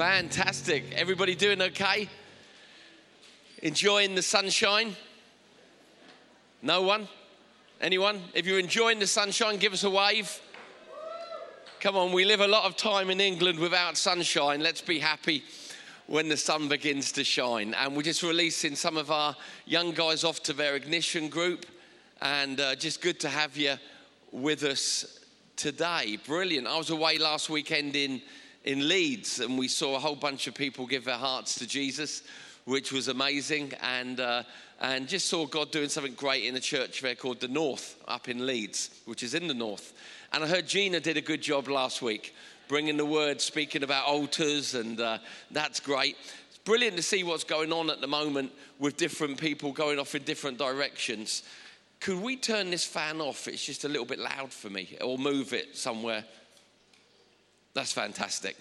Fantastic. Everybody doing okay? Enjoying the sunshine? No one? Anyone? If you're enjoying the sunshine, give us a wave. Come on, we live a lot of time in England without sunshine. Let's be happy when the sun begins to shine. And we're just releasing some of our young guys off to their ignition group. And uh, just good to have you with us today. Brilliant. I was away last weekend in, in Leeds and we saw a whole bunch of people give their hearts to Jesus, which was amazing. And, uh, and just saw God doing something great in a church there called The North up in Leeds, which is in the North. And I heard Gina did a good job last week bringing the word, speaking about altars, and uh, that's great. It's brilliant to see what's going on at the moment with different people going off in different directions. Could we turn this fan off? It's just a little bit loud for me, or move it somewhere. That's fantastic.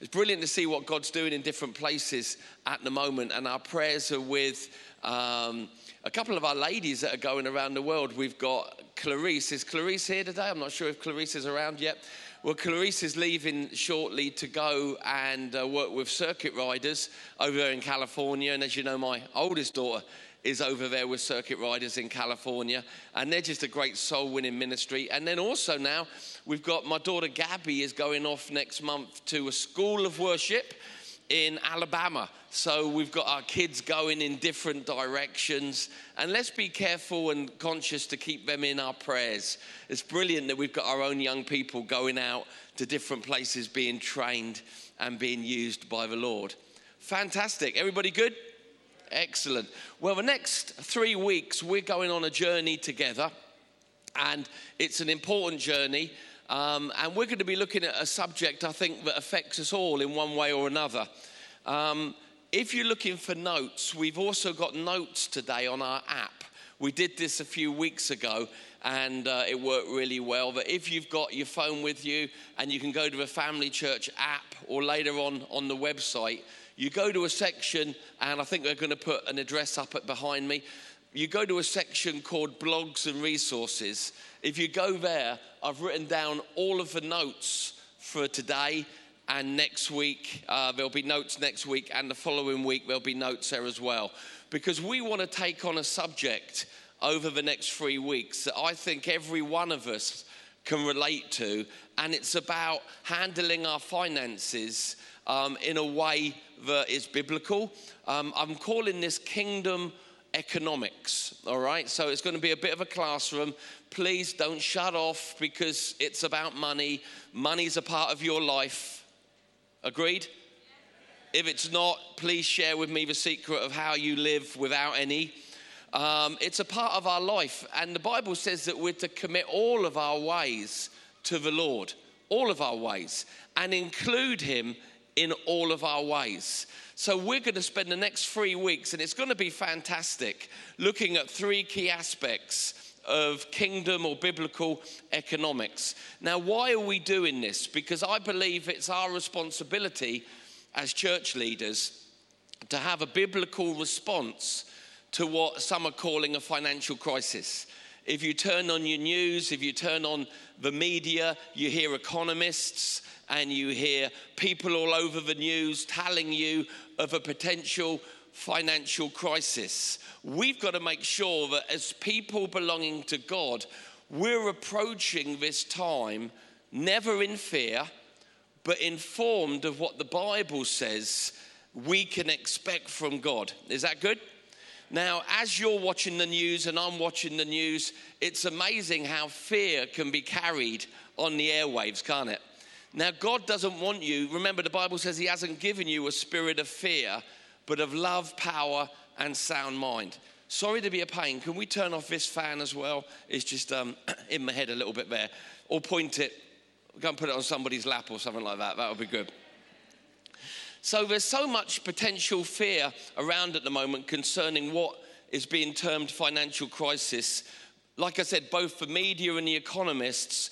It's brilliant to see what God's doing in different places at the moment, and our prayers are with um, a couple of our ladies that are going around the world. We've got Clarice. Is Clarice here today? I'm not sure if Clarice is around yet. Well, Clarice is leaving shortly to go and uh, work with circuit riders over there in California. And as you know, my oldest daughter is over there with circuit riders in California. And they're just a great soul winning ministry. And then also now, we've got my daughter Gabby is going off next month to a school of worship in Alabama. So we've got our kids going in different directions. And let's be careful and conscious to keep them in our prayers. It's brilliant that we've got our own young people going out to different places, being trained and being used by the Lord. Fantastic. Everybody good? Excellent. Well, the next three weeks, we're going on a journey together. And it's an important journey. Um, and we're going to be looking at a subject I think that affects us all in one way or another. Um, if you're looking for notes, we've also got notes today on our app. We did this a few weeks ago and uh, it worked really well. But if you've got your phone with you and you can go to the Family Church app or later on on the website, you go to a section, and I think we're going to put an address up at behind me. You go to a section called blogs and resources. If you go there, I've written down all of the notes for today and next week. Uh, there'll be notes next week, and the following week, there'll be notes there as well. Because we want to take on a subject over the next three weeks that I think every one of us can relate to, and it's about handling our finances um, in a way that is biblical. Um, I'm calling this kingdom economics, all right? So it's going to be a bit of a classroom. Please don't shut off because it's about money. Money's a part of your life. Agreed? If it's not, please share with me the secret of how you live without any. Um, it's a part of our life, and the Bible says that we're to commit all of our ways to the Lord, all of our ways, and include Him in all of our ways. So, we're going to spend the next three weeks, and it's going to be fantastic, looking at three key aspects of kingdom or biblical economics. Now, why are we doing this? Because I believe it's our responsibility as church leaders to have a biblical response to what some are calling a financial crisis. If you turn on your news, if you turn on the media, you hear economists and you hear people all over the news telling you of a potential financial crisis. We've got to make sure that as people belonging to God, we're approaching this time never in fear, but informed of what the Bible says we can expect from God. Is that good? Now, as you're watching the news and I'm watching the news, it's amazing how fear can be carried on the airwaves, can't it? Now, God doesn't want you, remember, the Bible says He hasn't given you a spirit of fear, but of love, power, and sound mind. Sorry to be a pain. Can we turn off this fan as well? It's just um, in my head a little bit there. Or point it, go and put it on somebody's lap or something like that. That would be good. So there's so much potential fear around at the moment concerning what is being termed financial crisis. Like I said, both the media and the economists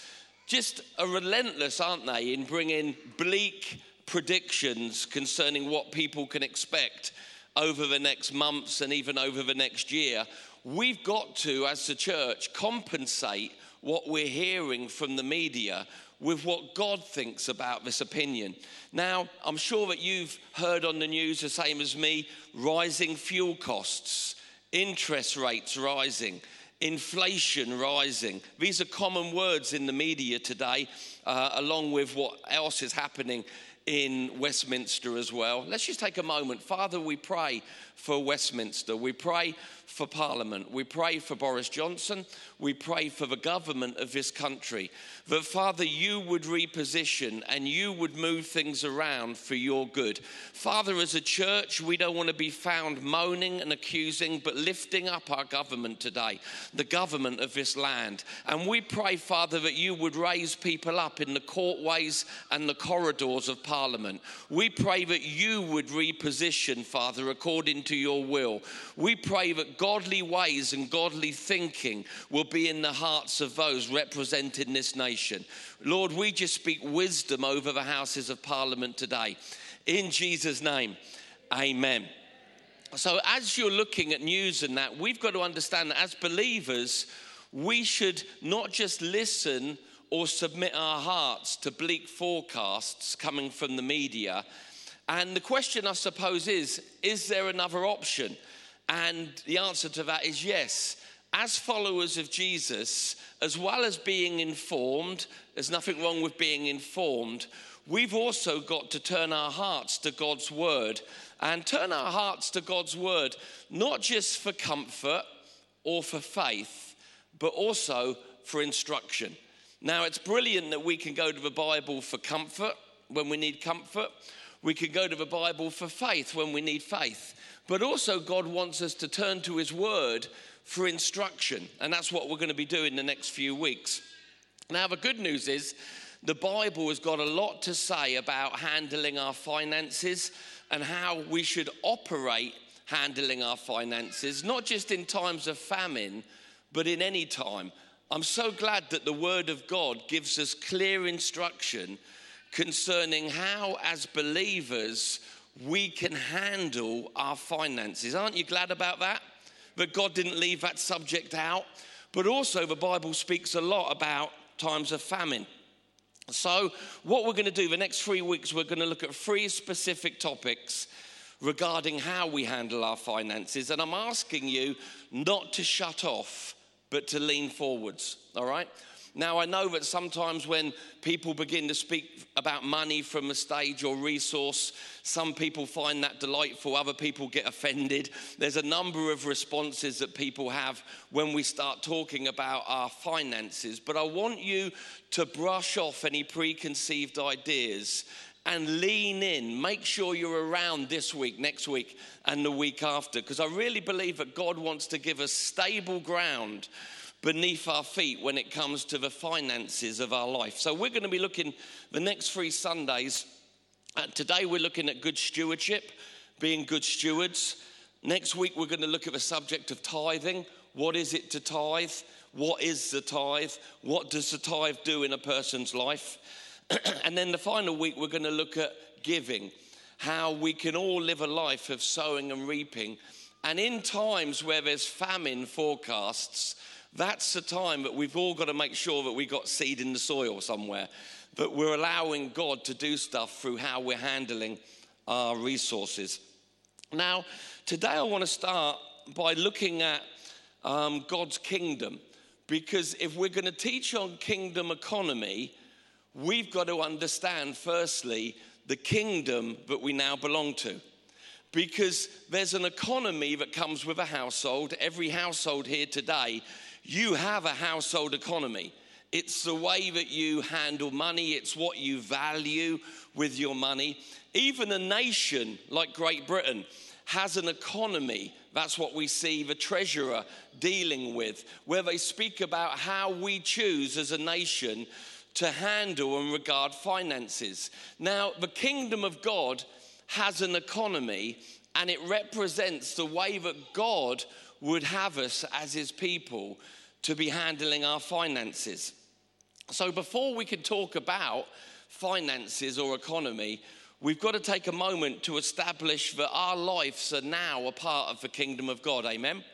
just are relentless, aren't they, in bringing bleak predictions concerning what people can expect over the next months and even over the next year. We've got to, as a church, compensate what we're hearing from the media with what God thinks about this opinion. Now, I'm sure that you've heard on the news, the same as me, rising fuel costs, interest rates rising, inflation rising. These are common words in the media today, uh, along with what else is happening in Westminster as well. Let's just take a moment. Father, we pray for Westminster. We pray for Parliament. We pray for Boris Johnson. We pray for the government of this country. That, Father, you would reposition and you would move things around for your good. Father, as a church, we don't want to be found moaning and accusing, but lifting up our government today, the government of this land. And we pray, Father, that you would raise people up in the courtways and the corridors of Parliament. We pray that you would reposition, Father, according to your will. We pray that godly ways and godly thinking will be in the hearts of those representing this nation. Lord, we just speak wisdom over the houses of parliament today. In Jesus' name, amen. So, as you're looking at news and that, we've got to understand that as believers, we should not just listen or submit our hearts to bleak forecasts coming from the media. And the question, I suppose, is is there another option? And the answer to that is yes. As followers of Jesus, as well as being informed, there's nothing wrong with being informed, we've also got to turn our hearts to God's word and turn our hearts to God's word, not just for comfort or for faith, but also for instruction. Now, it's brilliant that we can go to the Bible for comfort when we need comfort. We can go to the Bible for faith when we need faith. But also, God wants us to turn to His Word for instruction. And that's what we're going to be doing the next few weeks. Now, the good news is the Bible has got a lot to say about handling our finances and how we should operate handling our finances, not just in times of famine, but in any time. I'm so glad that the Word of God gives us clear instruction concerning how, as believers, we can handle our finances. Aren't you glad about that? That God didn't leave that subject out. But also, the Bible speaks a lot about times of famine. So, what we're going to do the next three weeks, we're going to look at three specific topics regarding how we handle our finances. And I'm asking you not to shut off, but to lean forwards. All right? Now, I know that sometimes when people begin to speak about money from a stage or resource, some people find that delightful, other people get offended. There's a number of responses that people have when we start talking about our finances. But I want you to brush off any preconceived ideas and lean in. Make sure you're around this week, next week, and the week after, because I really believe that God wants to give us stable ground beneath our feet when it comes to the finances of our life. So, we're going to be looking the next three Sundays. Uh, today, we're looking at good stewardship, being good stewards. Next week, we're going to look at the subject of tithing. What is it to tithe? What is the tithe? What does the tithe do in a person's life? and then the final week, we're going to look at giving, how we can all live a life of sowing and reaping. And in times where there's famine forecasts, that's the time that we've all got to make sure that we got seed in the soil somewhere, that we're allowing God to do stuff through how we're handling our resources. Now, today I want to start by looking at um, God's kingdom, because if we're going to teach on kingdom economy, we've got to understand, firstly, the kingdom that we now belong to because there's an economy that comes with a household. Every household here today you have a household economy. It's the way that you handle money, it's what you value with your money. Even a nation like Great Britain has an economy. That's what we see the treasurer dealing with, where they speak about how we choose as a nation to handle and regard finances. Now, the kingdom of God has an economy and it represents the way that God would have us as his people to be handling our finances. So, before we can talk about finances or economy, we've got to take a moment to establish that our lives are now a part of the kingdom of God. Amen.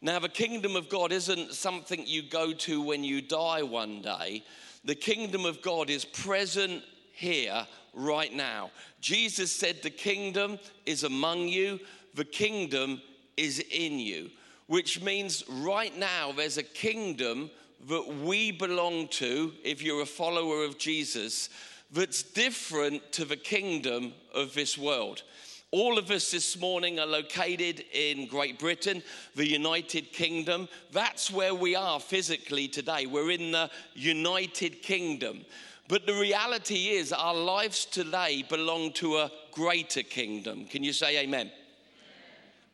Now, the kingdom of God isn't something you go to when you die one day. The kingdom of God is present here right now. Jesus said, The kingdom is among you, the kingdom is in you, which means right now there's a kingdom that we belong to, if you're a follower of Jesus, that's different to the kingdom of this world. All of us this morning are located in Great Britain, the United Kingdom. That's where we are physically today. We're in the United Kingdom. But the reality is, our lives today belong to a greater kingdom. Can you say amen?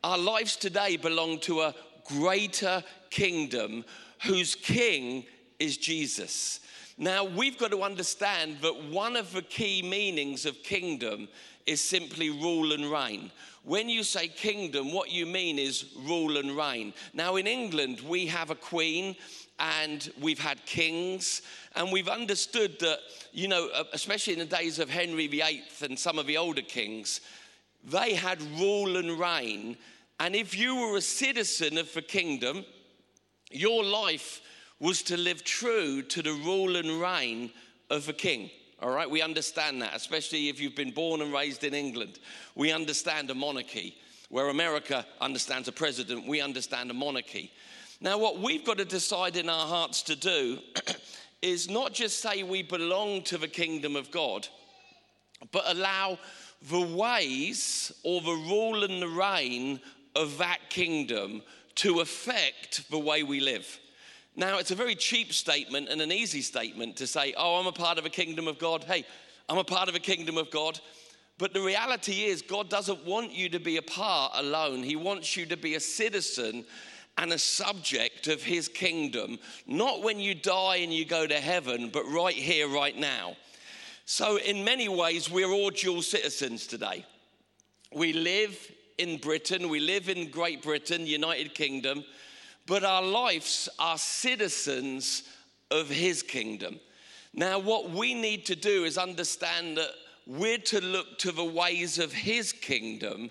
Our lives today belong to a greater kingdom whose king is Jesus. Now, we've got to understand that one of the key meanings of kingdom is simply rule and reign. When you say kingdom, what you mean is rule and reign. Now, in England, we have a queen and we've had kings, and we've understood that, you know, uh, especially in the days of Henry VIII and some of the older kings, they had rule and reign. And if you were a citizen of the kingdom, your life was to live true to the rule and reign of a king. All right, we understand that, especially if you've been born and raised in England. We understand a monarchy. Where America understands a president, we understand a monarchy. Now, what we've got to decide in our hearts to do is not just say we belong to the kingdom of God, but allow the ways or the rule and the reign of that kingdom to affect the way we live. Now, it's a very cheap statement and an easy statement to say, oh, I'm a part of a kingdom of God. Hey, I'm a part of a kingdom of God. But the reality is, God doesn't want you to be a part alone. He wants you to be a citizen and a subject of His kingdom, not when you die and you go to heaven, but right here, right now. So, in many ways, we're all dual citizens today. We live in Britain, we live in Great Britain, United Kingdom, but our lives are citizens of His kingdom. Now, what we need to do is understand that we're to look to the ways of His kingdom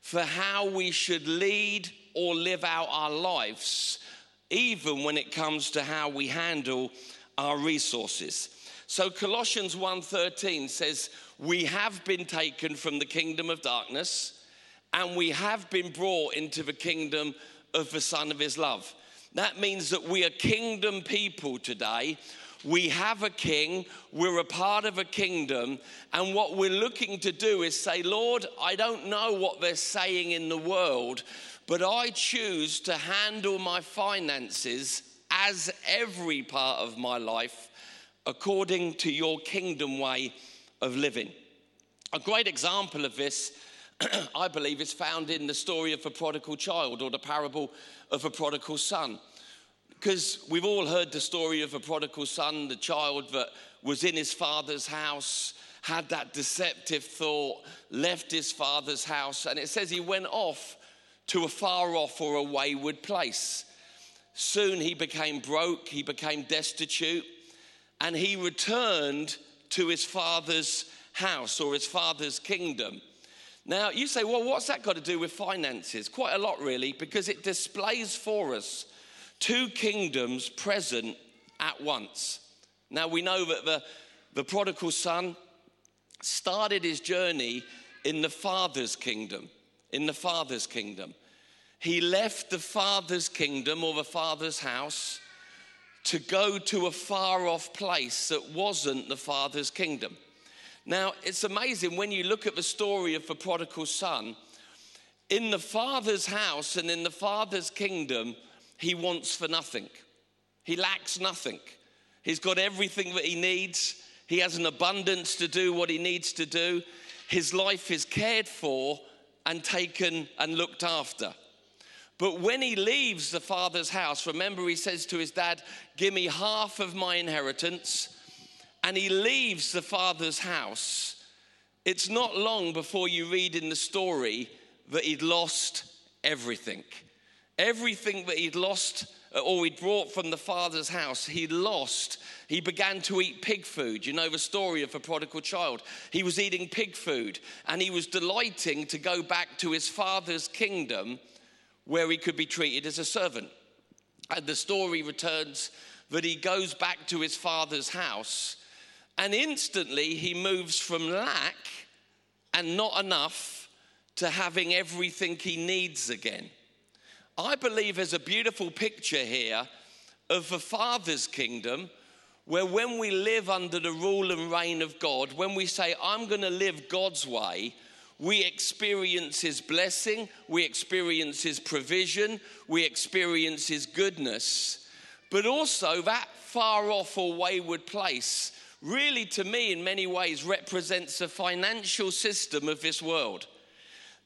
for how we should lead or live out our lives, even when it comes to how we handle our resources. So Colossians 1:13 says, "We have been taken from the kingdom of darkness and we have been brought into the kingdom of the Son of His love. That means that we are kingdom people today. We have a king, we're a part of a kingdom, and what we're looking to do is say, Lord, I don't know what they're saying in the world, but I choose to handle my finances as every part of my life according to your kingdom way of living. A great example of this I believe, is found in the story of the prodigal child or the parable of a prodigal son. Because we've all heard the story of a prodigal son, the child that was in his father's house, had that deceptive thought, left his father's house, and it says he went off to a far off or a wayward place. Soon he became broke, he became destitute, and he returned to his father's house or his father's kingdom. Now, you say, well, what's that got to do with finances? Quite a lot, really, because it displays for us two kingdoms present at once. Now, we know that the, the prodigal son started his journey in the father's kingdom. In the father's kingdom. He left the father's kingdom or the father's house to go to a far off place that wasn't the father's kingdom. Now, it's amazing when you look at the story of the prodigal son. In the father's house and in the father's kingdom, he wants for nothing. He lacks nothing. He's got everything that he needs. He has an abundance to do what he needs to do. His life is cared for and taken and looked after. But when he leaves the father's house, remember he says to his dad, Give me half of my inheritance and he leaves the father's house, it's not long before you read in the story that he'd lost everything. Everything that he'd lost uh, or he'd brought from the father's house, he lost. He began to eat pig food. You know the story of a prodigal child. He was eating pig food and he was delighting to go back to his father's kingdom where he could be treated as a servant. And the story returns that he goes back to his father's house and instantly he moves from lack and not enough to having everything he needs again. I believe there's a beautiful picture here of the Father's kingdom where when we live under the rule and reign of God, when we say, I'm going to live God's way, we experience His blessing, we experience His provision, we experience His goodness. But also, that far off or wayward place really, to me, in many ways, represents the financial system of this world.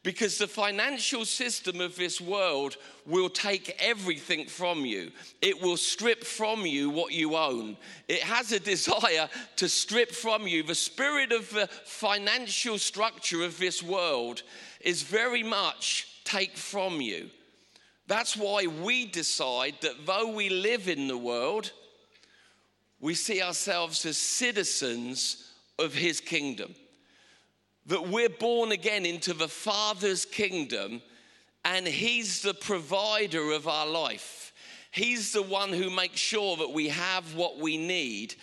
Because the financial system of this world will take everything from you. It will strip from you what you own. It has a desire to strip from you. The spirit of the financial structure of this world is very much take from you. That's why we decide that though we live in the world, we see ourselves as citizens of his kingdom that we're born again into the Father's kingdom and He's the provider of our life. He's the one who makes sure that we have what we need.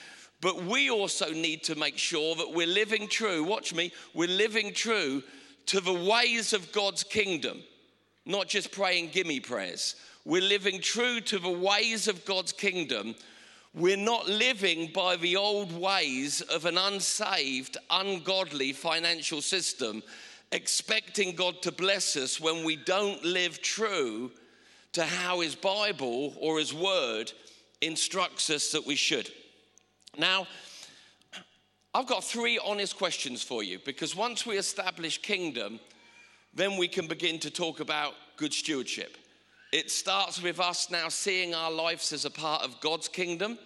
But we also need to make sure that we're living true, watch me, we're living true to the ways of God's kingdom, not just praying gimme prayers. We're living true to the ways of God's kingdom we're not living by the old ways of an unsaved, ungodly financial system, expecting God to bless us when we don't live true to how His Bible or His Word instructs us that we should. Now, I've got three honest questions for you because once we establish kingdom, then we can begin to talk about good stewardship. It starts with us now seeing our lives as a part of God's kingdom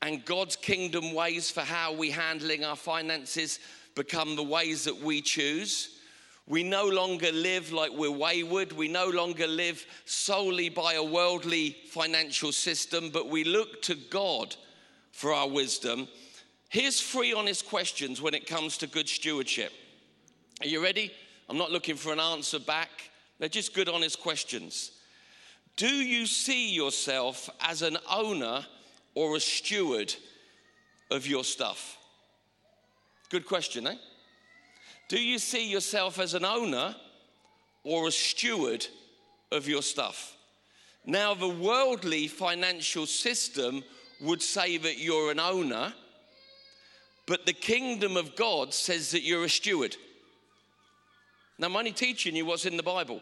and God's kingdom ways for how we handling our finances become the ways that we choose. We no longer live like we're wayward. We no longer live solely by a worldly financial system, but we look to God for our wisdom. Here's three honest questions when it comes to good stewardship. Are you ready? I'm not looking for an answer back. They're just good, honest questions. Do you see yourself as an owner or a steward of your stuff? Good question, eh? Do you see yourself as an owner or a steward of your stuff? Now, the worldly financial system would say that you're an owner, but the kingdom of God says that you're a steward. Now, I'm only teaching you what's in the Bible.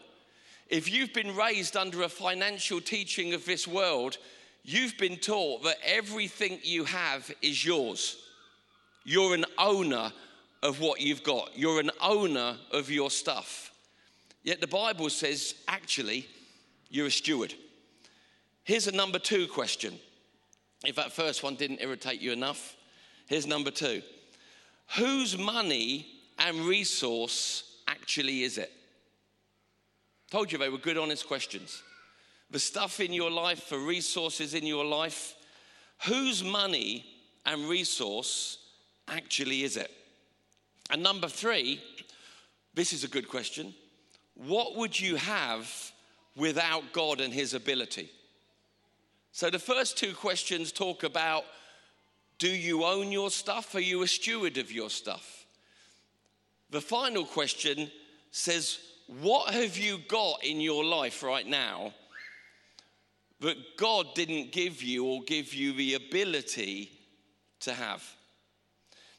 If you've been raised under a financial teaching of this world, you've been taught that everything you have is yours. You're an owner of what you've got, you're an owner of your stuff. Yet the Bible says, actually, you're a steward. Here's a number two question. If that first one didn't irritate you enough, here's number two Whose money and resource actually is it? Told you they were good, honest questions. The stuff in your life, the resources in your life, whose money and resource actually is it? And number three, this is a good question. What would you have without God and His ability? So the first two questions talk about do you own your stuff? Are you a steward of your stuff? The final question says, what have you got in your life right now that God didn't give you or give you the ability to have?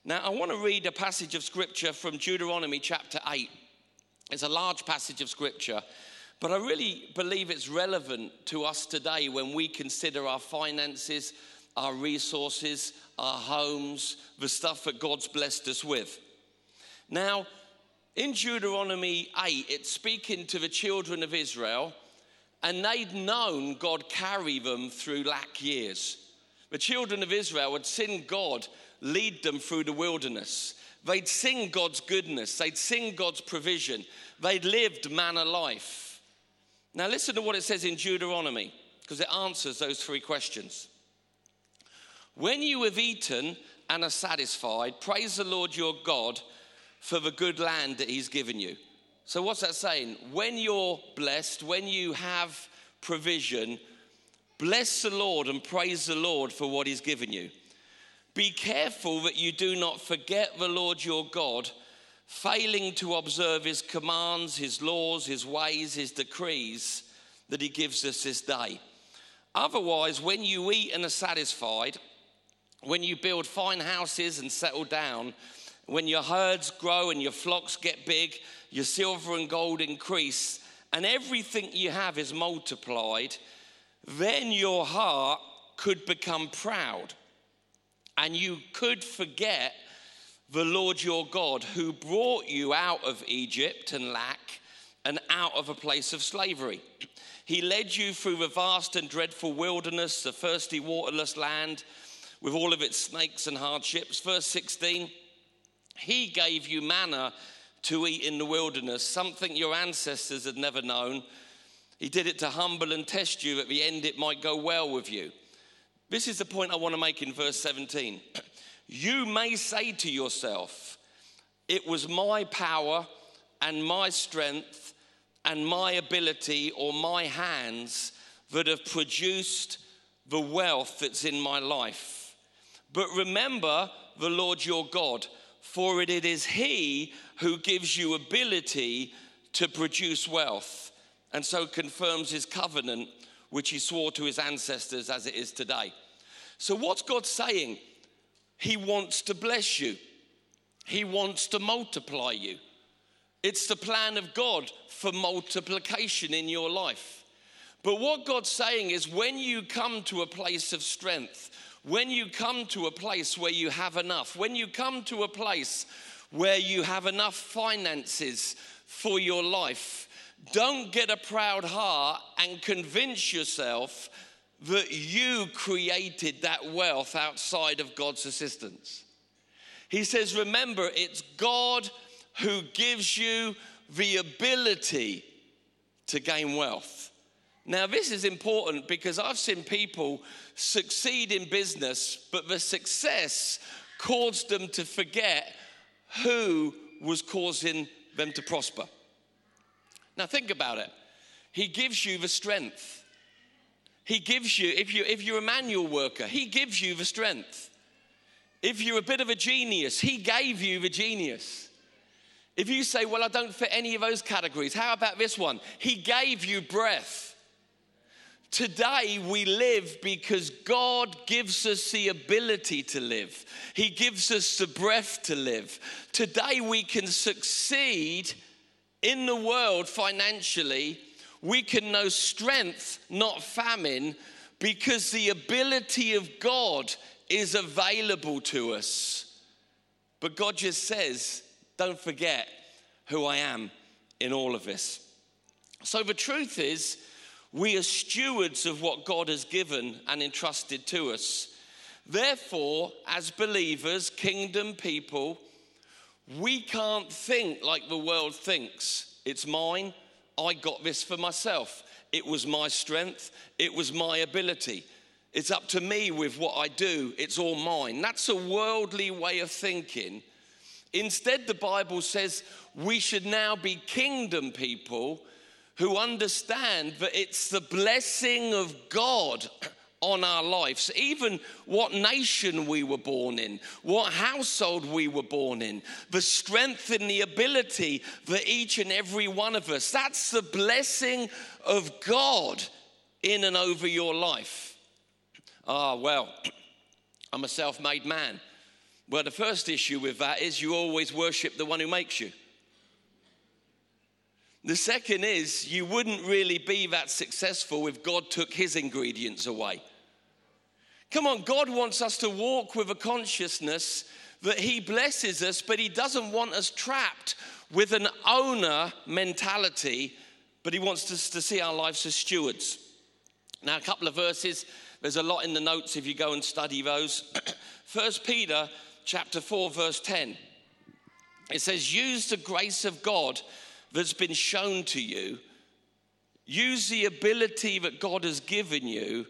Now, I want to read a passage of scripture from Deuteronomy chapter 8. It's a large passage of scripture, but I really believe it's relevant to us today when we consider our finances, our resources, our homes, the stuff that God's blessed us with. Now, in Deuteronomy 8, it's speaking to the children of Israel, and they'd known God carry them through lack years. The children of Israel had seen God lead them through the wilderness. They'd sing God's goodness, they'd sing God's provision, they'd lived manna life. Now, listen to what it says in Deuteronomy, because it answers those three questions. When you have eaten and are satisfied, praise the Lord your God for the good land that He's given you. So, what's that saying? When you're blessed, when you have provision, Bless the Lord and praise the Lord for what he's given you. Be careful that you do not forget the Lord your God, failing to observe his commands, his laws, his ways, his decrees that he gives us this day. Otherwise, when you eat and are satisfied, when you build fine houses and settle down, when your herds grow and your flocks get big, your silver and gold increase, and everything you have is multiplied, then your heart could become proud and you could forget the Lord your God who brought you out of Egypt and lack and out of a place of slavery. He led you through the vast and dreadful wilderness, the thirsty, waterless land with all of its snakes and hardships. Verse 16 He gave you manna to eat in the wilderness, something your ancestors had never known. He did it to humble and test you. At the end, it might go well with you. This is the point I want to make in verse 17. You may say to yourself, It was my power and my strength and my ability or my hands that have produced the wealth that's in my life. But remember the Lord your God, for it is He who gives you ability to produce wealth and so confirms His covenant, which He swore to His ancestors as it is today. So, what's God saying? He wants to bless you, He wants to multiply you. It's the plan of God for multiplication in your life. But what God's saying is when you come to a place of strength, when you come to a place where you have enough, when you come to a place where you have enough finances for your life, don't get a proud heart and convince yourself that you created that wealth outside of God's assistance. He says, Remember, it's God who gives you the ability to gain wealth. Now, this is important because I've seen people succeed in business, but the success caused them to forget who was causing them to prosper. Now, think about it. He gives you the strength. He gives you, if, you, if you're a manual worker, He gives you the strength. If you're a bit of a genius, He gave you the genius. If you say, Well, I don't fit any of those categories, how about this one? He gave you breath. Today we live because God gives us the ability to live. He gives us the breath to live. Today we can succeed in the world financially. We can know strength, not famine, because the ability of God is available to us. But God just says, don't forget who I am in all of this. So the truth is, we are stewards of what God has given and entrusted to us. Therefore, as believers, kingdom people, we can't think like the world thinks. It's mine. I got this for myself. It was my strength. It was my ability. It's up to me with what I do. It's all mine. That's a worldly way of thinking Instead, the Bible says we should now be kingdom people who understand that it's the blessing of God on our lives, even what nation we were born in, what household we were born in, the strength and the ability for each and every one of us. That's the blessing of God in and over your life. Ah, well, I'm a self made man. Well, the first issue with that is you always worship the one who makes you. The second is you wouldn't really be that successful if God took his ingredients away. Come on, God wants us to walk with a consciousness that he blesses us, but he doesn't want us trapped with an owner mentality, but he wants us to see our lives as stewards. Now, a couple of verses, there's a lot in the notes if you go and study those. First Peter chapter 4, verse 10. It says, Use the grace of God that's been shown to you. Use the ability that God has given you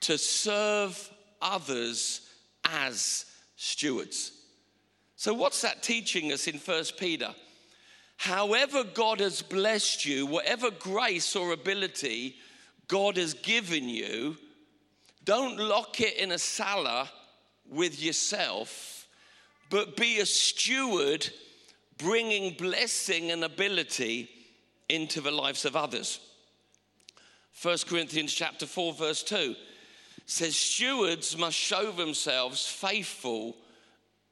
to serve others as stewards. So, what's that teaching us in First Peter? However, God has blessed you, whatever grace or ability God has given you, don't lock it in a cellar with yourself, but be a steward bringing blessing and ability into the lives of others. 1 Corinthians chapter 4 verse 2 says stewards must show themselves faithful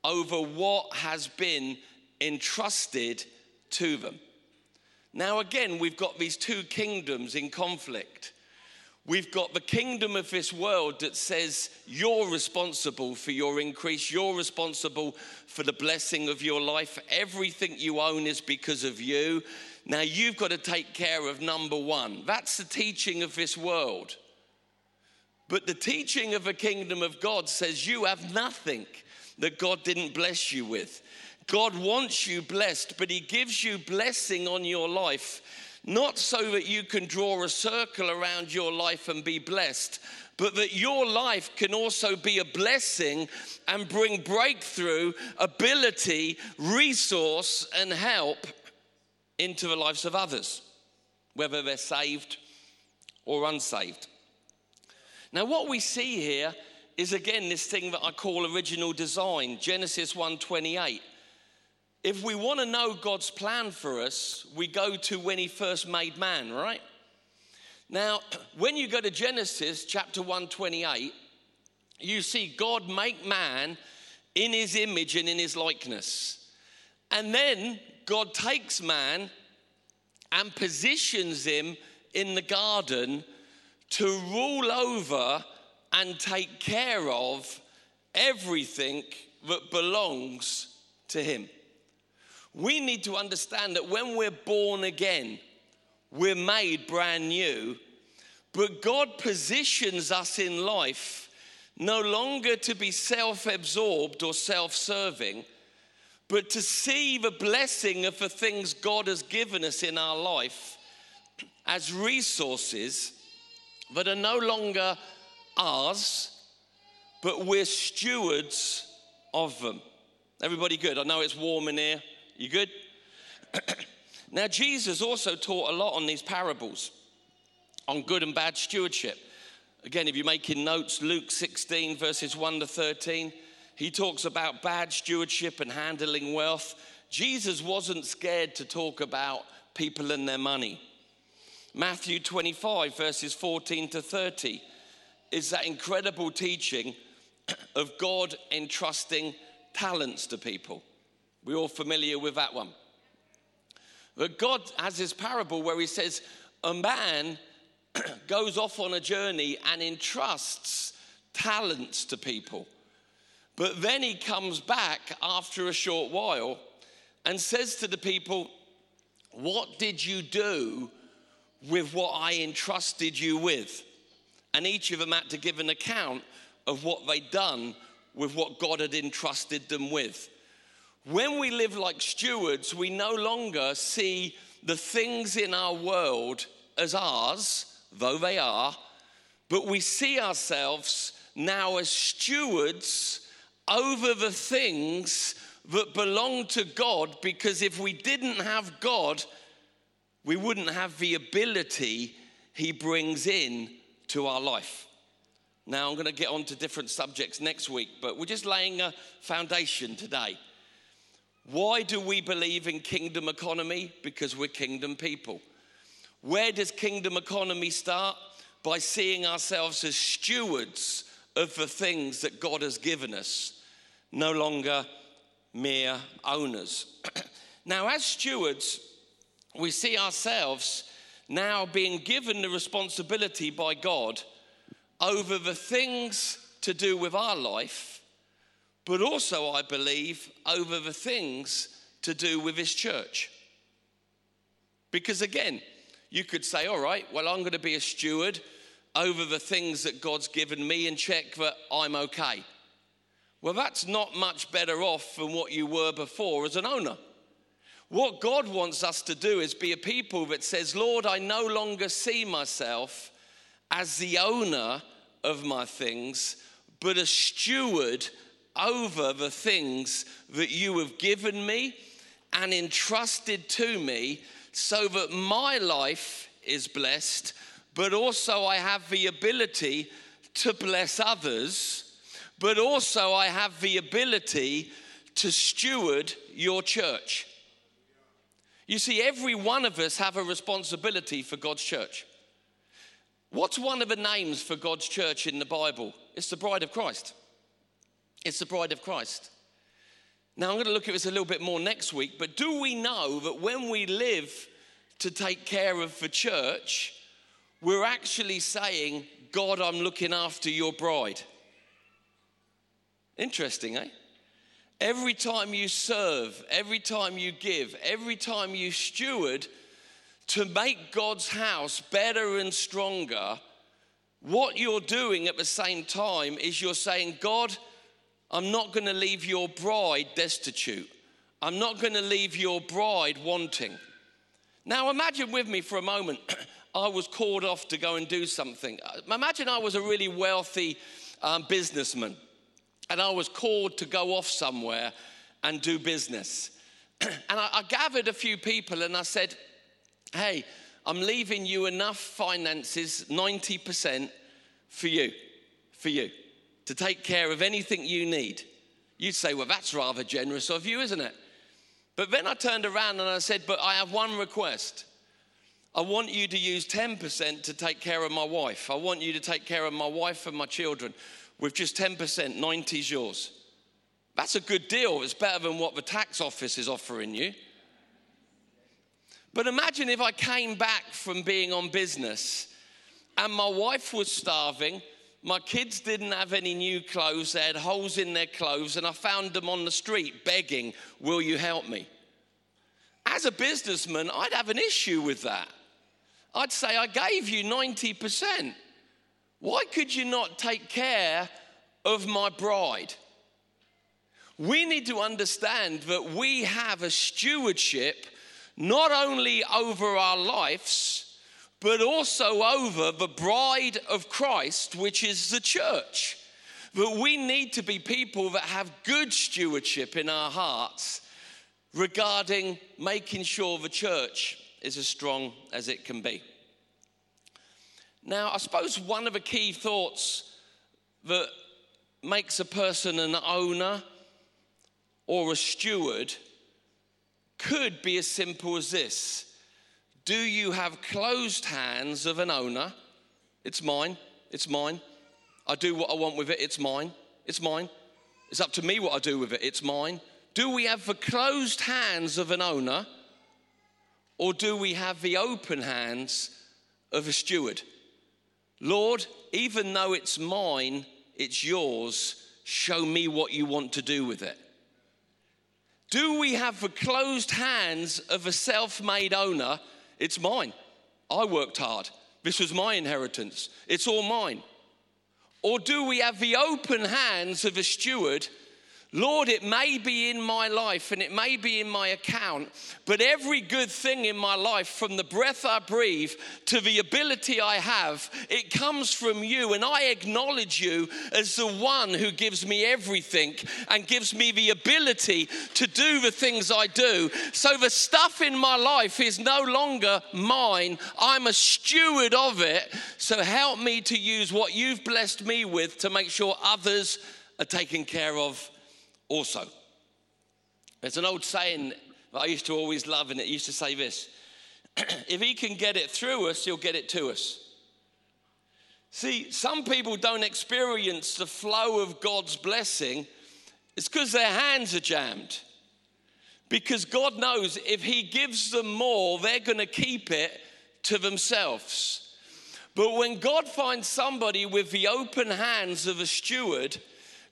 over what has been entrusted to them. Now, again, we've got these two kingdoms in conflict. We've got the kingdom of this world that says you're responsible for your increase, you're responsible for the blessing of your life. Everything you own is because of you. Now, you've got to take care of number one. That's the teaching of this world. But the teaching of the kingdom of God says you have nothing that God didn't bless you with. God wants you blessed, but He gives you blessing on your life, not so that you can draw a circle around your life and be blessed, but that your life can also be a blessing and bring breakthrough, ability, resource, and help into the lives of others, whether they're saved or unsaved. Now, what we see here is again this thing that I call original design, Genesis 1:28. If we want to know God's plan for us, we go to when he first made man, right? Now, when you go to Genesis chapter 128, you see God make man in his image and in his likeness. And then God takes man and positions him in the garden to rule over and take care of everything that belongs to him. We need to understand that when we're born again, we're made brand new, but God positions us in life no longer to be self absorbed or self serving, but to see the blessing of the things God has given us in our life as resources that are no longer ours, but we're stewards of them. Everybody good? I know it's warm in here. You good? now, Jesus also taught a lot on these parables on good and bad stewardship. Again, if you're making notes, Luke 16, verses 1 to 13, he talks about bad stewardship and handling wealth. Jesus wasn't scared to talk about people and their money. Matthew 25, verses 14 to 30, is that incredible teaching of God entrusting talents to people. We're all familiar with that one. But God has his parable where he says, A man goes off on a journey and entrusts talents to people. But then he comes back after a short while and says to the people, What did you do with what I entrusted you with. And each of them had to give an account of what they'd done with what God had entrusted them with. When we live like stewards, we no longer see the things in our world as ours, though they are, but we see ourselves now as stewards over the things that belong to God because if we didn't have God, we wouldn't have the ability he brings in to our life. Now, I'm going to get on to different subjects next week, but we're just laying a foundation today. Why do we believe in kingdom economy? Because we're kingdom people. Where does kingdom economy start? By seeing ourselves as stewards of the things that God has given us, no longer mere owners. now, as stewards, we see ourselves now being given the responsibility by God over the things to do with our life, but also, I believe, over the things to do with His church. Because again, you could say, all right, well, I'm going to be a steward over the things that God's given me and check that I'm okay. Well, that's not much better off than what you were before as an owner. What God wants us to do is be a people that says, Lord, I no longer see myself as the owner of my things, but a steward over the things that you have given me and entrusted to me so that my life is blessed, but also I have the ability to bless others, but also I have the ability to steward your church. You see, every one of us have a responsibility for God's church. What's one of the names for God's church in the Bible? It's the bride of Christ. It's the bride of Christ. Now, I'm going to look at this a little bit more next week, but do we know that when we live to take care of the church, we're actually saying, God, I'm looking after your bride? Interesting, eh? Every time you serve, every time you give, every time you steward, to make God's house better and stronger, what you're doing at the same time is you're saying, God, I'm not going to leave your bride destitute. I'm not going to leave your bride wanting. Now, imagine with me for a moment, I was called off to go and do something. Imagine I was a really wealthy um, businessman and I was called to go off somewhere and do business. and I, I gathered a few people and I said, hey, I'm leaving you enough finances, 90% for you, for you, to take care of anything you need. You'd say, well, that's rather generous of you, isn't it? But then I turned around and I said, but I have one request. I want you to use 10% to take care of my wife. I want you to take care of my wife and my children with just 10%. 90 is yours. That's a good deal. It's better than what the tax office is offering you. But imagine if I came back from being on business and my wife was starving, my kids didn't have any new clothes, they had holes in their clothes, and I found them on the street begging, Will you help me? As a businessman, I'd have an issue with that. I'd say, I gave you 90%. Why could you not take care of my bride? We need to understand that we have a stewardship not only over our lives, but also over the bride of Christ, which is the church. That we need to be people that have good stewardship in our hearts regarding making sure the church is as strong as it can be. Now, I suppose one of the key thoughts that makes a person an owner or a steward could be as simple as this Do you have closed hands of an owner? It's mine, it's mine. I do what I want with it, it's mine, it's mine. It's up to me what I do with it, it's mine. Do we have the closed hands of an owner or do we have the open hands of a steward? Lord, even though it's mine, it's yours, show me what you want to do with it. Do we have the closed hands of a self made owner? It's mine. I worked hard. This was my inheritance. It's all mine. Or do we have the open hands of a steward Lord, it may be in my life and it may be in my account, but every good thing in my life, from the breath I breathe to the ability I have, it comes from you. And I acknowledge you as the one who gives me everything and gives me the ability to do the things I do. So the stuff in my life is no longer mine, I'm a steward of it. So help me to use what you've blessed me with to make sure others are taken care of also. There's an old saying that I used to always love, and it used to say this if he can get it through us, he'll get it to us. See, some people don't experience the flow of God's blessing, it's because their hands are jammed. Because God knows if He gives them more, they're going to keep it to themselves. But when God finds somebody with the open hands of a steward,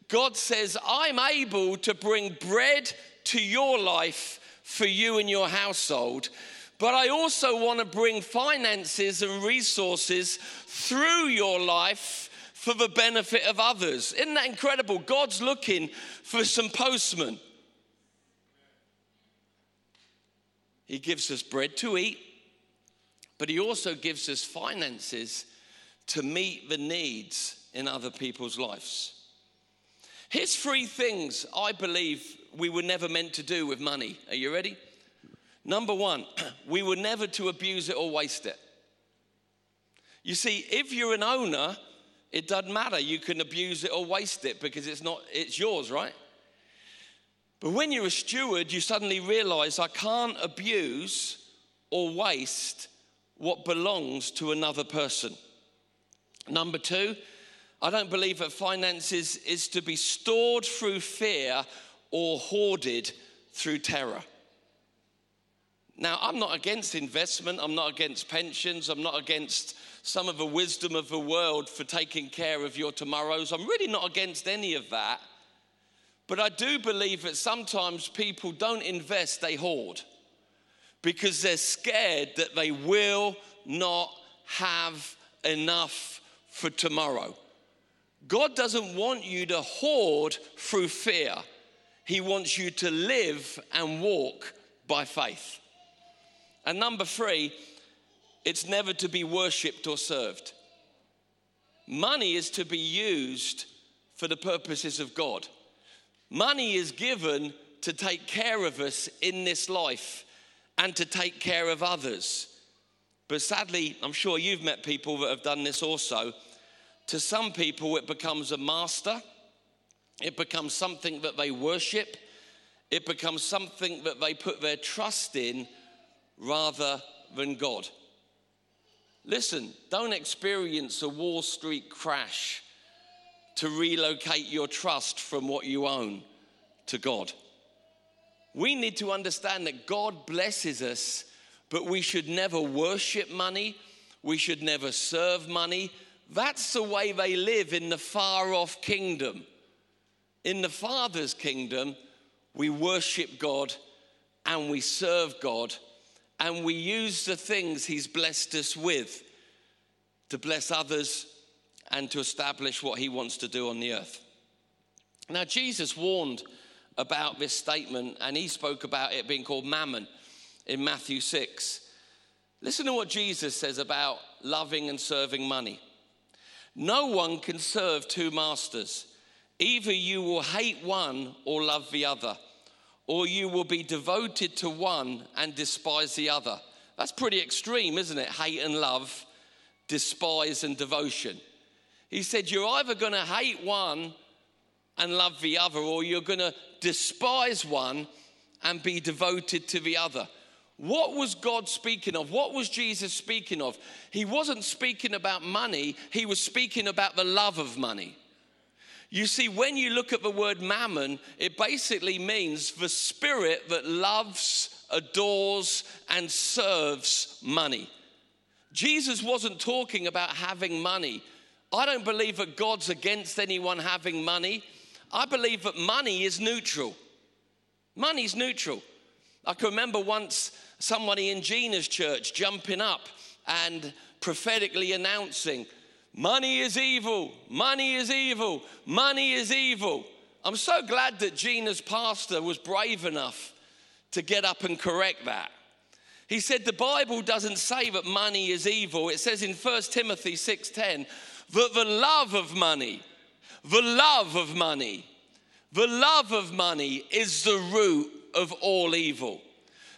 God says, I'm able to bring bread to your life for you and your household. But I also want to bring finances and resources through your life for the benefit of others. Isn't that incredible? God's looking for some postmen. He gives us bread to eat, but He also gives us finances to meet the needs in other people's lives. Here's three things I believe we were never meant to do with money. Are you ready? Number one, we were never to abuse it or waste it. You see, if you're an owner, it doesn't matter. You can abuse it or waste it because it's not, it's yours, right? But when you're a steward, you suddenly realize I can't abuse or waste what belongs to another person. Number two, I don't believe that finances is to be stored through fear or hoarded through terror. Now, I'm not against investment, I'm not against pensions, I'm not against some of the wisdom of the world for taking care of your tomorrows. I'm really not against any of that. But I do believe that sometimes people don't invest, they hoard because they're scared that they will not have enough for tomorrow. God doesn't want you to hoard through fear, He wants you to live and walk by faith. And number three, it's never to be worshipped or served. Money is to be used for the purposes of God. Money is given to take care of us in this life and to take care of others. But sadly, I'm sure you've met people that have done this also. To some people, it becomes a master, it becomes something that they worship, it becomes something that they put their trust in rather than God. Listen, don't experience a Wall Street crash to relocate your trust from what you own to God. We need to understand that God blesses us, but we should never worship money. We should never serve money. That's the way they live in the far off kingdom. In the Father's kingdom, we worship God and we serve God and we use the things He's blessed us with to bless others and to establish what he wants to do on the earth. Now, Jesus warned about this statement and he spoke about it being called mammon in Matthew 6. Listen to what Jesus says about loving and serving money. No one can serve two masters. Either you will hate one or love the other, or you will be devoted to one and despise the other. That's pretty extreme, isn't it? Hate and love, despise and devotion. He said, You're either going to hate one and love the other, or you're going to despise one and be devoted to the other. What was God speaking of? What was Jesus speaking of? He wasn't speaking about money, he was speaking about the love of money. You see, when you look at the word mammon, it basically means the spirit that loves, adores, and serves money. Jesus wasn't talking about having money. I don't believe that God's against anyone having money. I believe that money is neutral. Money's neutral. I can remember once somebody in Gina's church jumping up and prophetically announcing, Money is evil, money is evil, money is evil. I'm so glad that Gina's pastor was brave enough to get up and correct that. He said the Bible doesn't say that money is evil. It says in 1 Timothy 6:10 that the love of money, the love of money, the love of money is the root of all evil.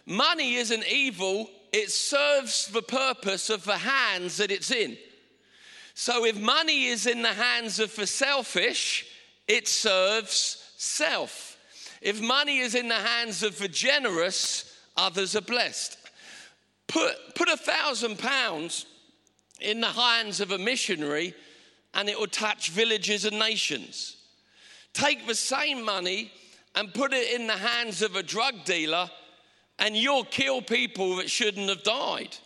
Money isn't evil, it serves the purpose of the hands that it's in. So if money is in the hands of the selfish, it serves self. If money is in the hands of the generous, others are blessed. Put, put a thousand pounds in the hands of a missionary and it will touch villages and nations. Take the same money and put it in the hands of a drug dealer and you'll kill people that shouldn't have died.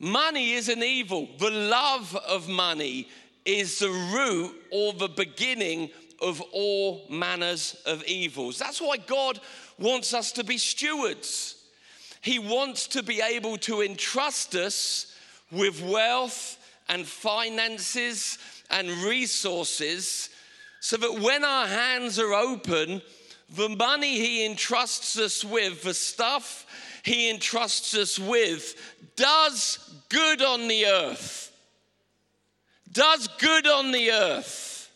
Money is an evil. The love of money is the root or the beginning of all manners of evils. That's why God wants us to be stewards. He wants to be able to entrust us with wealth and finances and resources so that when our hands are open, the money He entrusts us with, the stuff He entrusts us with, does good on the earth. Does good on the earth,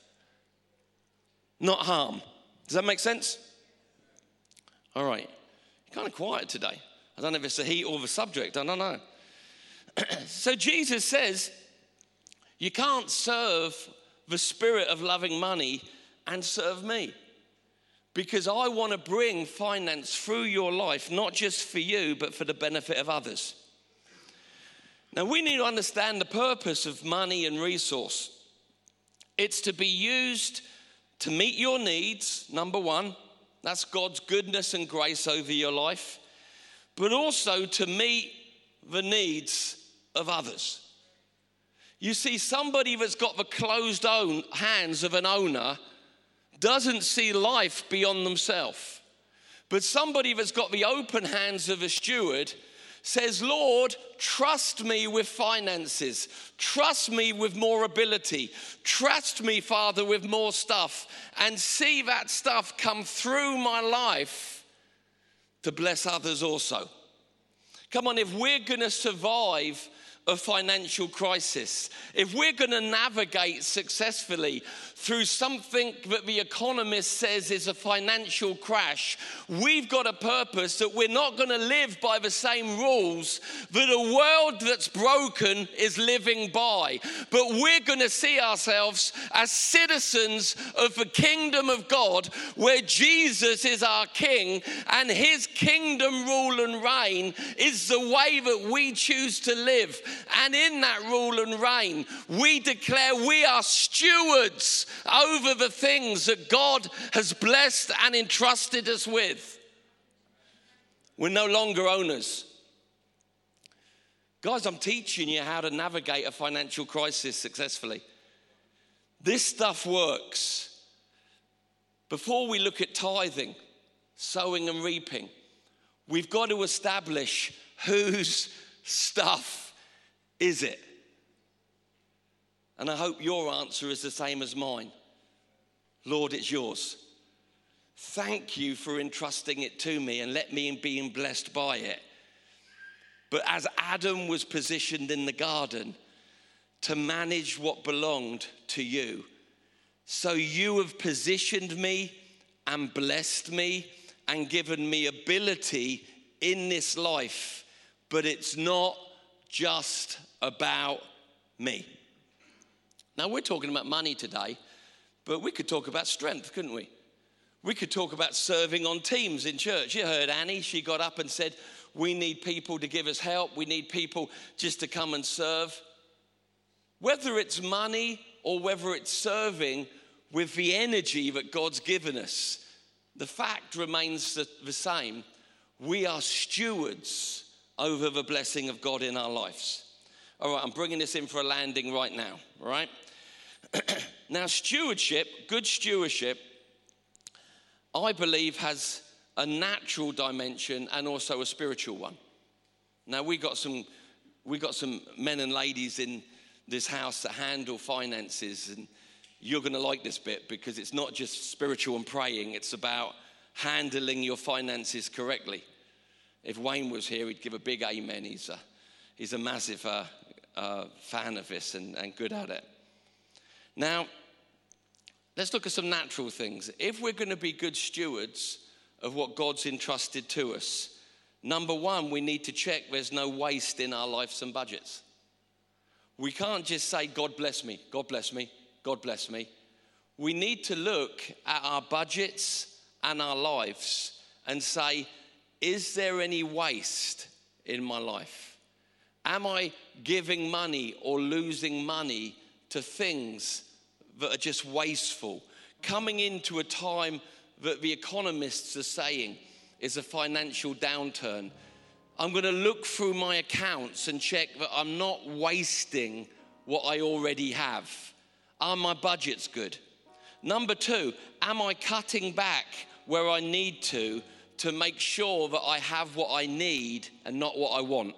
not harm. Does that make sense? All right. You're kind of quiet today. I don't know if it's the heat or the subject, I don't know. so Jesus says, You can't serve the spirit of loving money and serve me. Because I want to bring finance through your life, not just for you, but for the benefit of others. Now, we need to understand the purpose of money and resource. It's to be used to meet your needs, number one. That's God's goodness and grace over your life. But also to meet the needs of others. You see, somebody that's got the closed own hands of an owner doesn't see life beyond themselves. But somebody that's got the open hands of a steward says, Lord, trust me with finances. Trust me with more ability. Trust me, Father, with more stuff. And see that stuff come through my life to bless others also. Come on, if we're going to survive a financial crisis, if we're going to navigate successfully through something that the economist says is a financial crash, we've got a purpose that we're not going to live by the same rules that a world that's broken is living by. But we're going to see ourselves as citizens of the kingdom of God, where Jesus is our king and his kingdom rule and reign is the way that we choose to live. And in that rule and reign, we declare we are stewards over the things that God has blessed and entrusted us with. We're no longer owners. Guys, I'm teaching you how to navigate a financial crisis successfully. This stuff works. Before we look at tithing, sowing, and reaping, we've got to establish whose stuff is it? And I hope your answer is the same as mine. Lord, it's yours. Thank you for entrusting it to me and let me be blessed by it. But as Adam was positioned in the garden to manage what belonged to you, so you have positioned me and blessed me and given me ability in this life, but it's not just about me. Now, we're talking about money today, but we could talk about strength, couldn't we? We could talk about serving on teams in church. You heard Annie, she got up and said, We need people to give us help, we need people just to come and serve. Whether it's money or whether it's serving with the energy that God's given us, the fact remains the same. We are stewards over the blessing of God in our lives. All right, I'm bringing this in for a landing right now, all right? now, stewardship, good stewardship, I believe has a natural dimension and also a spiritual one. Now, we got some, we got some men and ladies in this house that handle finances, and you're going to like this bit because it's not just spiritual and praying, it's about handling your finances correctly. If Wayne was here, he'd give a big amen. He's a, he's a massive uh, uh, fan of this and, and good at it. Now, let's look at some natural things. If we're going to be good stewards of what God's entrusted to us, number one, we need to check there's no waste in our lives and budgets. We can't just say, God bless me, God bless me, God bless me. We need to look at our budgets and our lives and say, is there any waste in my life? Am I giving money or losing money to things that are just wasteful? Coming into a time that the economists are saying is a financial downturn. I'm going to look through my accounts and check that I'm not wasting what I already have. Are my budgets good? Number two, am I cutting back where I need to to make sure that I have what I need and not what I want?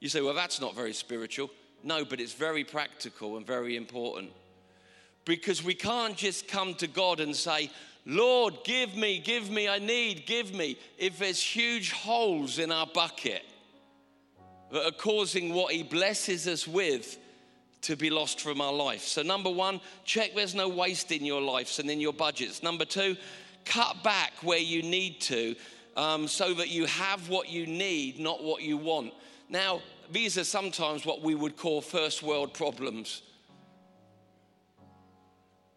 You say, well, that's not very spiritual. No, but it's very practical and very important. Because we can't just come to God and say, Lord, give me, give me, I need, give me. If there's huge holes in our bucket that are causing what He blesses us with to be lost from our life. So, number one, check there's no waste in your lives and in your budgets. Number two, cut back where you need to um, so that you have what you need, not what you want. Now, these are sometimes what we would call first world problems.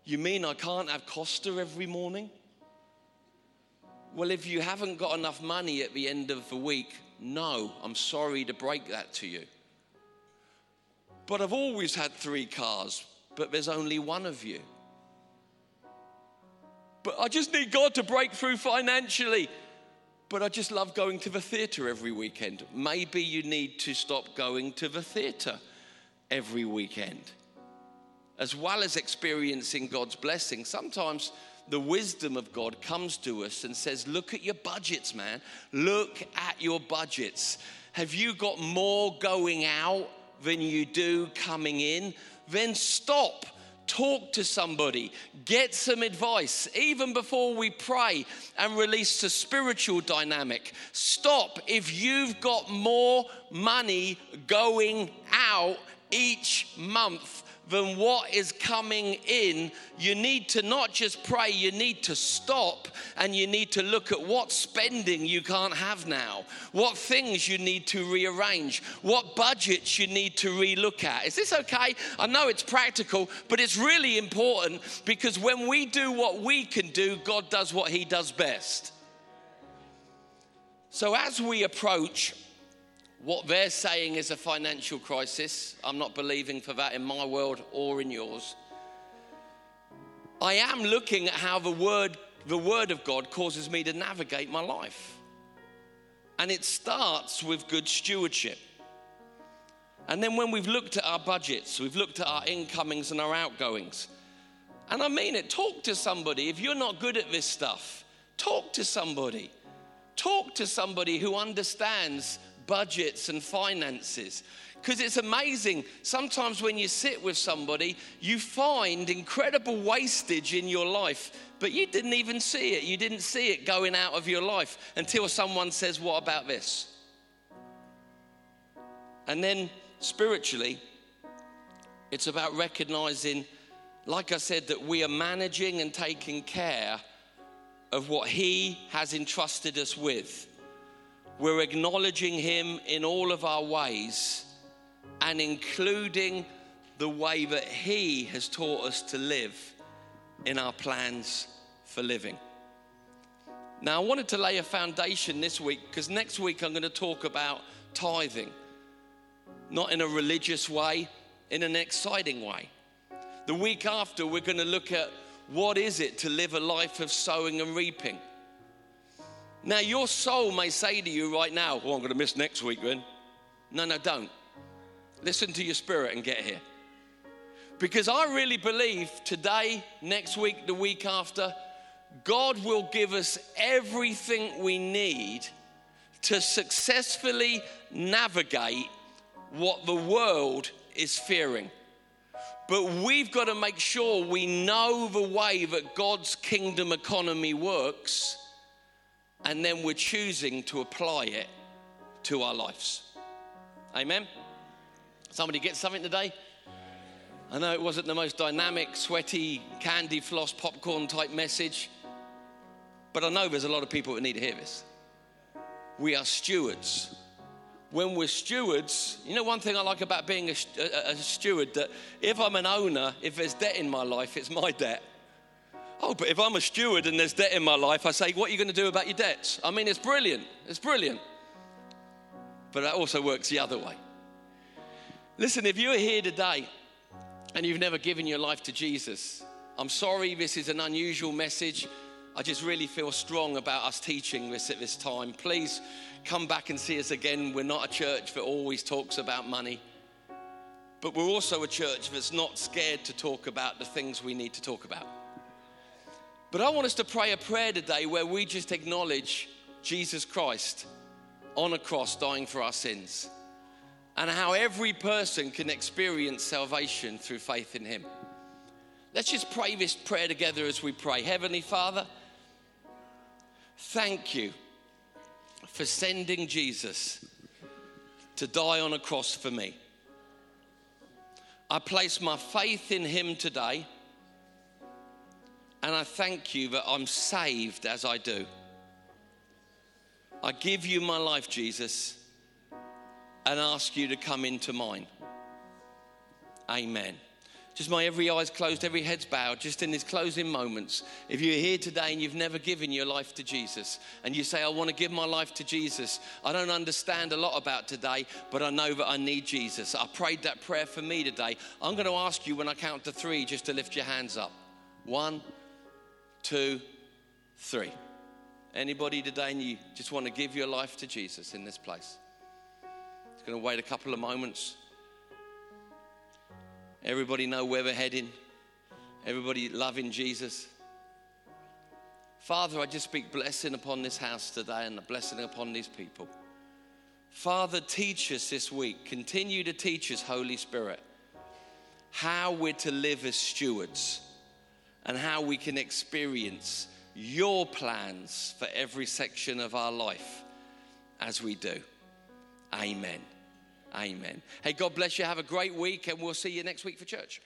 You mean I can't have Costa every morning? Well, if you haven't got enough money at the end of the week, no, I'm sorry to break that to you. But I've always had three cars, but there's only one of you. But I just need God to break through financially. But I just love going to the theatre every weekend. Maybe you need to stop going to the theatre every weekend. As well as experiencing God's blessing, sometimes the wisdom of God comes to us and says, Look at your budgets, man. Look at your budgets. Have you got more going out than you do coming in? Then stop talk to somebody, get some advice, even before we pray and release a spiritual dynamic. Stop if you've got more money going out each month than what is coming in, you need to not just pray, you need to stop and you need to look at what spending you can't have now, what things you need to rearrange, what budgets you need to relook at. Is this okay? I know it's practical, but it's really important because when we do what we can do, God does what He does best. So as we approach what they're saying is a financial crisis. I'm not believing for that in my world or in yours. I am looking at how the word, the word of God causes me to navigate my life. And it starts with good stewardship. And then when we've looked at our budgets, we've looked at our incomings and our outgoings. And I mean it, talk to somebody. If you're not good at this stuff, talk to somebody. Talk to somebody who understands budgets and finances. Because it's amazing. Sometimes when you sit with somebody, you find incredible wastage in your life, but you didn't even see it. You didn't see it going out of your life until someone says, What about this? And then spiritually, it's about recognizing, like I said, that we are managing and taking care of what He has entrusted us with we're acknowledging Him in all of our ways and including the way that He has taught us to live in our plans for living. Now, I wanted to lay a foundation this week because next week I'm going to talk about tithing, not in a religious way, in an exciting way. The week after, we're going to look at what is it to live a life of sowing and reaping. Now, your soul may say to you right now, Oh, I'm going to miss next week then. No, no, don't. Listen to your spirit and get here. Because I really believe today, next week, the week after, God will give us everything we need to successfully navigate what the world is fearing. But we've got to make sure we know the way that God's kingdom economy works and then we're choosing to apply it to our lives. Amen? Somebody get something today? I know it wasn't the most dynamic, sweaty, candy floss, popcorn type message, but I know there's a lot of people that need to hear this. We are stewards. When we're stewards, you know, one thing I like about being a, a, a steward that if I'm an owner, if there's debt in my life, it's my debt. Oh, but if I'm a steward and there's debt in my life, I say, What are you going to do about your debts? I mean, it's brilliant. It's brilliant. But that also works the other way. Listen, if you're here today and you've never given your life to Jesus, I'm sorry this is an unusual message. I just really feel strong about us teaching this at this time. Please come back and see us again. We're not a church that always talks about money, but we're also a church that's not scared to talk about the things we need to talk about. But I want us to pray a prayer today where we just acknowledge Jesus Christ on a cross dying for our sins and how every person can experience salvation through faith in Him. Let's just pray this prayer together as we pray. Heavenly Father, thank you for sending Jesus to die on a cross for me. I place my faith in Him today and I thank you that I'm saved as I do. I give you my life, Jesus, and ask you to come into mine. Amen. Just my every eye's closed, every head's bowed, just in these closing moments. If you're here today and you've never given your life to Jesus, and you say, I want to give my life to Jesus, I don't understand a lot about today, but I know that I need Jesus. I prayed that prayer for me today. I'm going to ask you when I count to three just to lift your hands up. One, two, three. Anybody today and you just want to give your life to Jesus in this place? It's going to wait a couple of moments. Everybody know where we're heading. Everybody loving Jesus. Father, I just speak blessing upon this house today and a blessing upon these people. Father, teach us this week. Continue to teach us, Holy Spirit, how we're to live as stewards and how we can experience your plans for every section of our life as we do. Amen. Amen. Hey, God bless you. Have a great week, and we'll see you next week for church.